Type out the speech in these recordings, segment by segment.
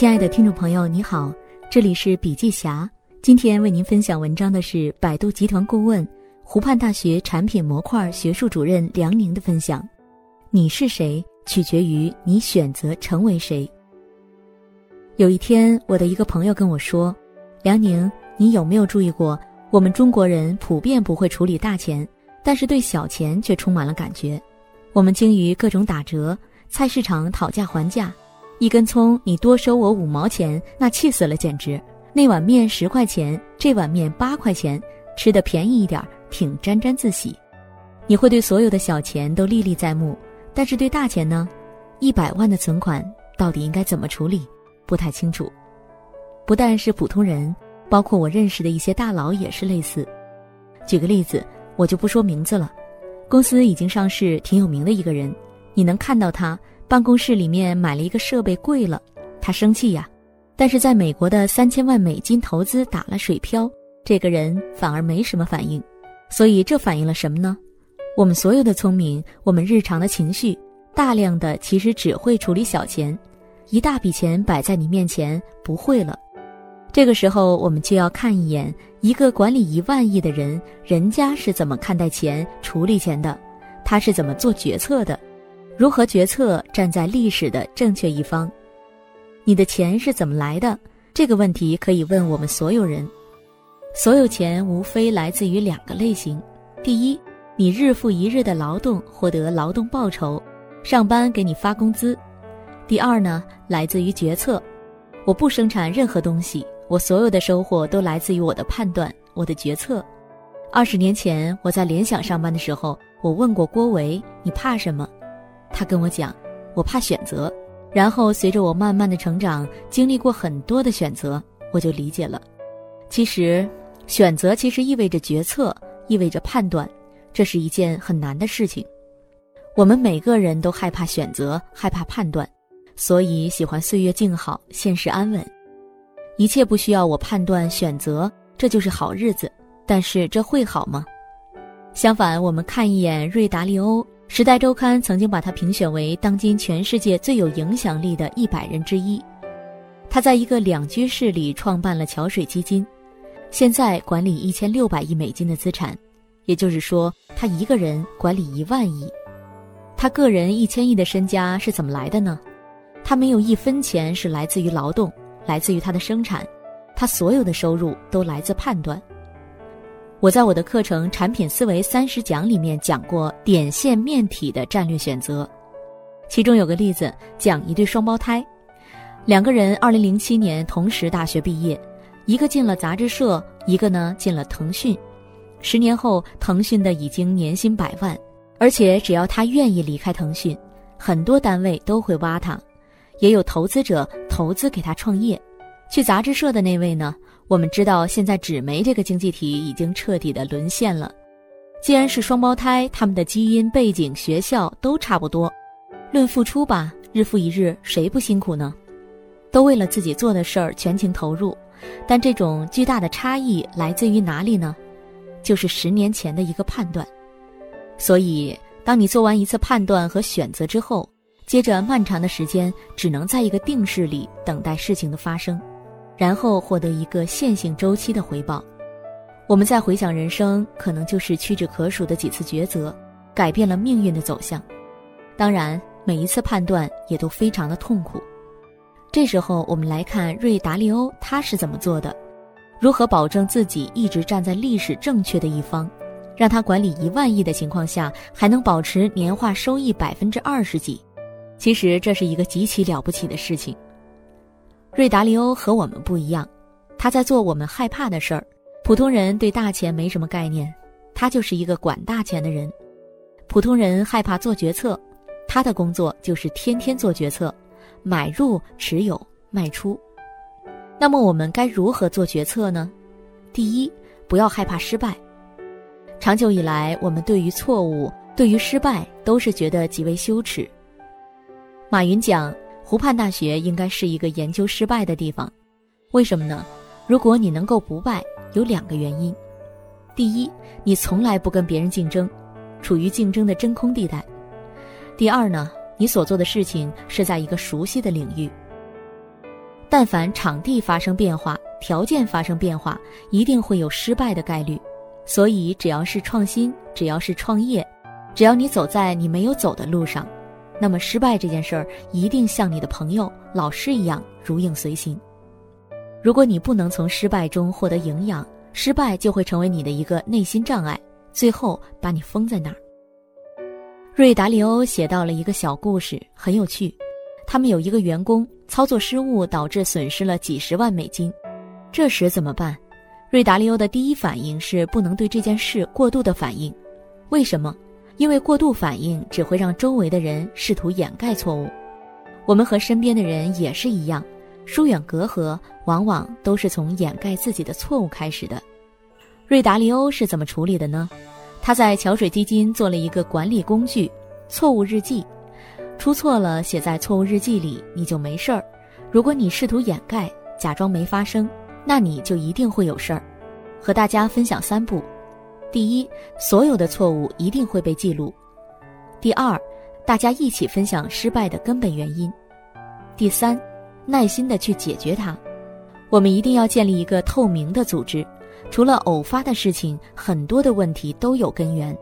亲爱的听众朋友，你好，这里是笔记侠。今天为您分享文章的是百度集团顾问、湖畔大学产品模块学术主任梁宁的分享。你是谁，取决于你选择成为谁。有一天，我的一个朋友跟我说：“梁宁，你有没有注意过，我们中国人普遍不会处理大钱，但是对小钱却充满了感觉。我们精于各种打折，菜市场讨价还价。”一根葱，你多收我五毛钱，那气死了，简直！那碗面十块钱，这碗面八块钱，吃的便宜一点，挺沾沾自喜。你会对所有的小钱都历历在目，但是对大钱呢？一百万的存款到底应该怎么处理？不太清楚。不但是普通人，包括我认识的一些大佬也是类似。举个例子，我就不说名字了，公司已经上市、挺有名的一个人，你能看到他。办公室里面买了一个设备贵了，他生气呀。但是在美国的三千万美金投资打了水漂，这个人反而没什么反应。所以这反映了什么呢？我们所有的聪明，我们日常的情绪，大量的其实只会处理小钱，一大笔钱摆在你面前不会了。这个时候我们就要看一眼一个管理一万亿的人，人家是怎么看待钱、处理钱的，他是怎么做决策的。如何决策站在历史的正确一方？你的钱是怎么来的？这个问题可以问我们所有人。所有钱无非来自于两个类型：第一，你日复一日的劳动获得劳动报酬，上班给你发工资；第二呢，来自于决策。我不生产任何东西，我所有的收获都来自于我的判断、我的决策。二十年前我在联想上班的时候，我问过郭维：“你怕什么？”他跟我讲，我怕选择。然后随着我慢慢的成长，经历过很多的选择，我就理解了。其实，选择其实意味着决策，意味着判断，这是一件很难的事情。我们每个人都害怕选择，害怕判断，所以喜欢岁月静好，现实安稳，一切不需要我判断选择，这就是好日子。但是这会好吗？相反，我们看一眼瑞达利欧。《时代周刊》曾经把他评选为当今全世界最有影响力的一百人之一。他在一个两居室里创办了桥水基金，现在管理一千六百亿美金的资产，也就是说，他一个人管理一万亿。他个人一千亿的身家是怎么来的呢？他没有一分钱是来自于劳动，来自于他的生产，他所有的收入都来自判断。我在我的课程《产品思维三十讲》里面讲过点线面体的战略选择，其中有个例子讲一对双胞胎，两个人二零零七年同时大学毕业，一个进了杂志社，一个呢进了腾讯。十年后，腾讯的已经年薪百万，而且只要他愿意离开腾讯，很多单位都会挖他，也有投资者投资给他创业。去杂志社的那位呢？我们知道，现在纸媒这个经济体已经彻底的沦陷了。既然是双胞胎，他们的基因背景、学校都差不多。论付出吧，日复一日，谁不辛苦呢？都为了自己做的事儿全情投入。但这种巨大的差异来自于哪里呢？就是十年前的一个判断。所以，当你做完一次判断和选择之后，接着漫长的时间只能在一个定式里等待事情的发生。然后获得一个线性周期的回报，我们再回想人生，可能就是屈指可数的几次抉择，改变了命运的走向。当然，每一次判断也都非常的痛苦。这时候，我们来看瑞达利欧他是怎么做的，如何保证自己一直站在历史正确的一方，让他管理一万亿的情况下还能保持年化收益百分之二十几。其实这是一个极其了不起的事情。瑞达利欧和我们不一样，他在做我们害怕的事儿。普通人对大钱没什么概念，他就是一个管大钱的人。普通人害怕做决策，他的工作就是天天做决策，买入、持有、卖出。那么我们该如何做决策呢？第一，不要害怕失败。长久以来，我们对于错误、对于失败都是觉得极为羞耻。马云讲。湖畔大学应该是一个研究失败的地方，为什么呢？如果你能够不败，有两个原因：第一，你从来不跟别人竞争，处于竞争的真空地带；第二呢，你所做的事情是在一个熟悉的领域。但凡场地发生变化，条件发生变化，一定会有失败的概率。所以，只要是创新，只要是创业，只要你走在你没有走的路上，那么失败这件事儿一定像你的朋友、老师一样如影随形。如果你不能从失败中获得营养，失败就会成为你的一个内心障碍，最后把你封在那儿。瑞达利欧写到了一个小故事，很有趣。他们有一个员工操作失误，导致损失了几十万美金，这时怎么办？瑞达利欧的第一反应是不能对这件事过度的反应。为什么？因为过度反应只会让周围的人试图掩盖错误。我们和身边的人也是一样，疏远隔阂往往都是从掩盖自己的错误开始的。瑞达利欧是怎么处理的呢？他在桥水基金做了一个管理工具——错误日记。出错了，写在错误日记里，你就没事儿；如果你试图掩盖，假装没发生，那你就一定会有事儿。和大家分享三步：第一，所有的错误一定会被记录；第二，大家一起分享失败的根本原因；第三，耐心的去解决它。我们一定要建立一个透明的组织。除了偶发的事情，很多的问题都有根源。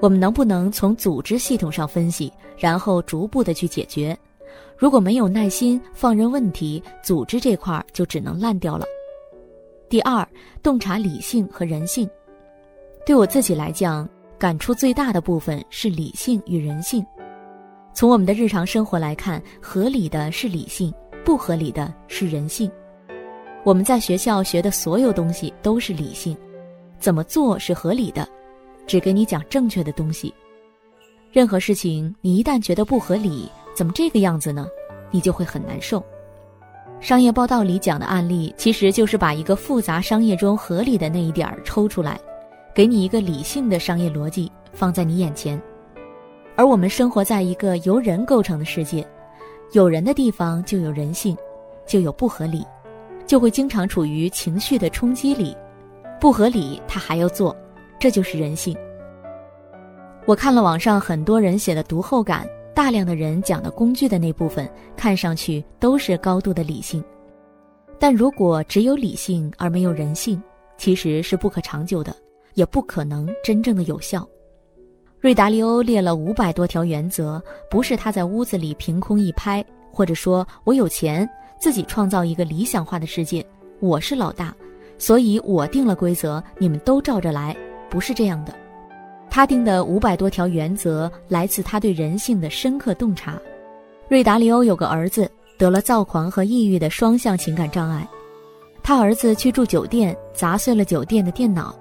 我们能不能从组织系统上分析，然后逐步的去解决？如果没有耐心，放任问题，组织这块就只能烂掉了。第二，洞察理性和人性。对我自己来讲，感触最大的部分是理性与人性。从我们的日常生活来看，合理的是理性，不合理的是人性。我们在学校学的所有东西都是理性，怎么做是合理的，只给你讲正确的东西。任何事情你一旦觉得不合理，怎么这个样子呢？你就会很难受。商业报道里讲的案例，其实就是把一个复杂商业中合理的那一点儿抽出来，给你一个理性的商业逻辑放在你眼前。而我们生活在一个由人构成的世界，有人的地方就有人性，就有不合理。就会经常处于情绪的冲击里，不合理他还要做，这就是人性。我看了网上很多人写的读后感，大量的人讲的工具的那部分，看上去都是高度的理性，但如果只有理性而没有人性，其实是不可长久的，也不可能真正的有效。瑞达利欧列了五百多条原则，不是他在屋子里凭空一拍，或者说我有钱。自己创造一个理想化的世界，我是老大，所以我定了规则，你们都照着来，不是这样的。他定的五百多条原则来自他对人性的深刻洞察。瑞达利欧有个儿子得了躁狂和抑郁的双向情感障碍，他儿子去住酒店，砸碎了酒店的电脑，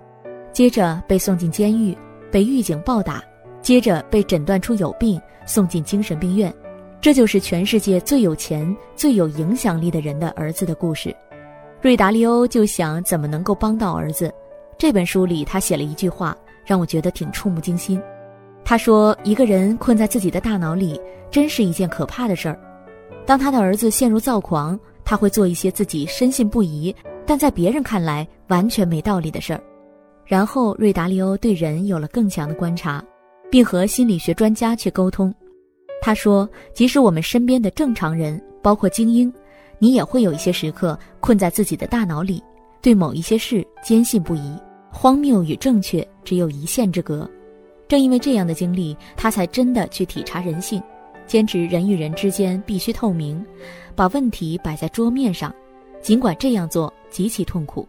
接着被送进监狱，被狱警暴打，接着被诊断出有病，送进精神病院。这就是全世界最有钱、最有影响力的人的儿子的故事。瑞达利欧就想怎么能够帮到儿子。这本书里他写了一句话，让我觉得挺触目惊心。他说：“一个人困在自己的大脑里，真是一件可怕的事儿。当他的儿子陷入躁狂，他会做一些自己深信不疑，但在别人看来完全没道理的事儿。然后，瑞达利欧对人有了更强的观察，并和心理学专家去沟通。”他说：“即使我们身边的正常人，包括精英，你也会有一些时刻困在自己的大脑里，对某一些事坚信不疑，荒谬与正确只有一线之隔。正因为这样的经历，他才真的去体察人性，坚持人与人之间必须透明，把问题摆在桌面上，尽管这样做极其痛苦。”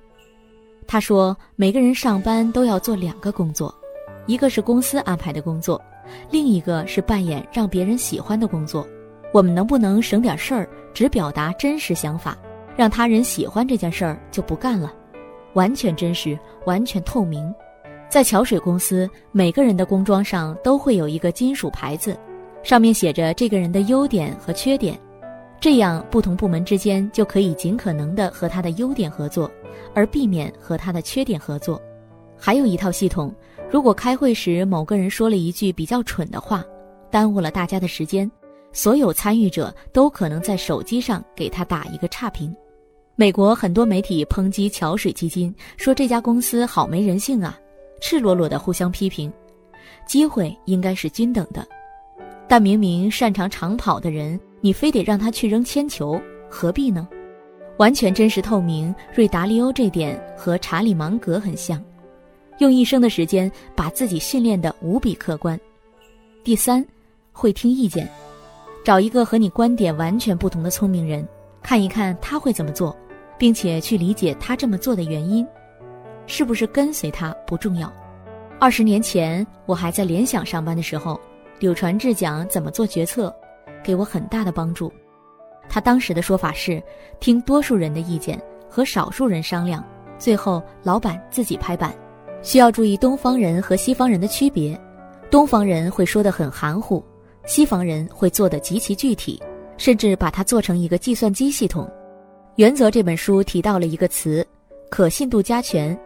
他说：“每个人上班都要做两个工作，一个是公司安排的工作。”另一个是扮演让别人喜欢的工作，我们能不能省点事儿，只表达真实想法，让他人喜欢这件事儿就不干了，完全真实，完全透明。在桥水公司，每个人的工装上都会有一个金属牌子，上面写着这个人的优点和缺点，这样不同部门之间就可以尽可能的和他的优点合作，而避免和他的缺点合作。还有一套系统。如果开会时某个人说了一句比较蠢的话，耽误了大家的时间，所有参与者都可能在手机上给他打一个差评。美国很多媒体抨击桥水基金，说这家公司好没人性啊，赤裸裸的互相批评。机会应该是均等的，但明明擅长长跑的人，你非得让他去扔铅球，何必呢？完全真实透明。瑞达利欧这点和查理芒格很像，用一生的时间把自己训练得无比客观。第三，会听意见，找一个和你观点完全不同的聪明人，看一看他会怎么做，并且去理解他这么做的原因。是不是跟随他不重要。二十年前我还在联想上班的时候，柳传志讲怎么做决策，给我很大的帮助。他当时的说法是：听多数人的意见，和少数人商量，最后老板自己拍板。需要注意东方人和西方人的区别。东方人会说得很含糊，西方人会做得极其具体，甚至把它做成一个计算机系统。原则这本书提到了一个词：可信度加权。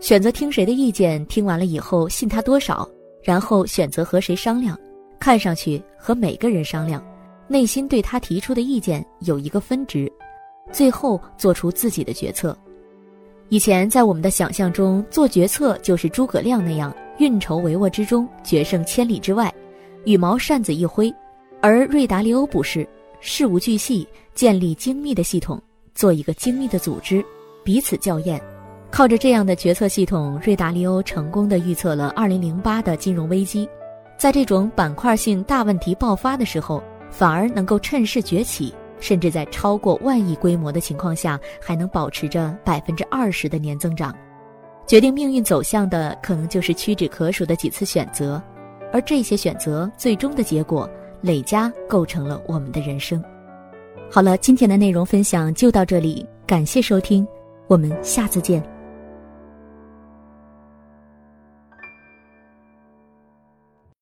选择听谁的意见，听完了以后信他多少，然后选择和谁商量。看上去和每个人商量，内心对他提出的意见有一个分值，最后做出自己的决策。以前在我们的想象中，做决策就是诸葛亮那样。运筹帷幄之中，决胜千里之外，羽毛扇子一挥；而瑞达利欧不是，事无巨细，建立精密的系统，做一个精密的组织，彼此校验。靠着这样的决策系统，瑞达利欧成功的预测了2008的金融危机，在这种板块性大问题爆发的时候，反而能够趁势崛起，甚至在超过万亿规模的情况下，还能保持着百分之二十的年增长。决定命运走向的，可能就是屈指可数的几次选择，而这些选择最终的结果累加构成了我们的人生。好了，今天的内容分享就到这里，感谢收听，我们下次见。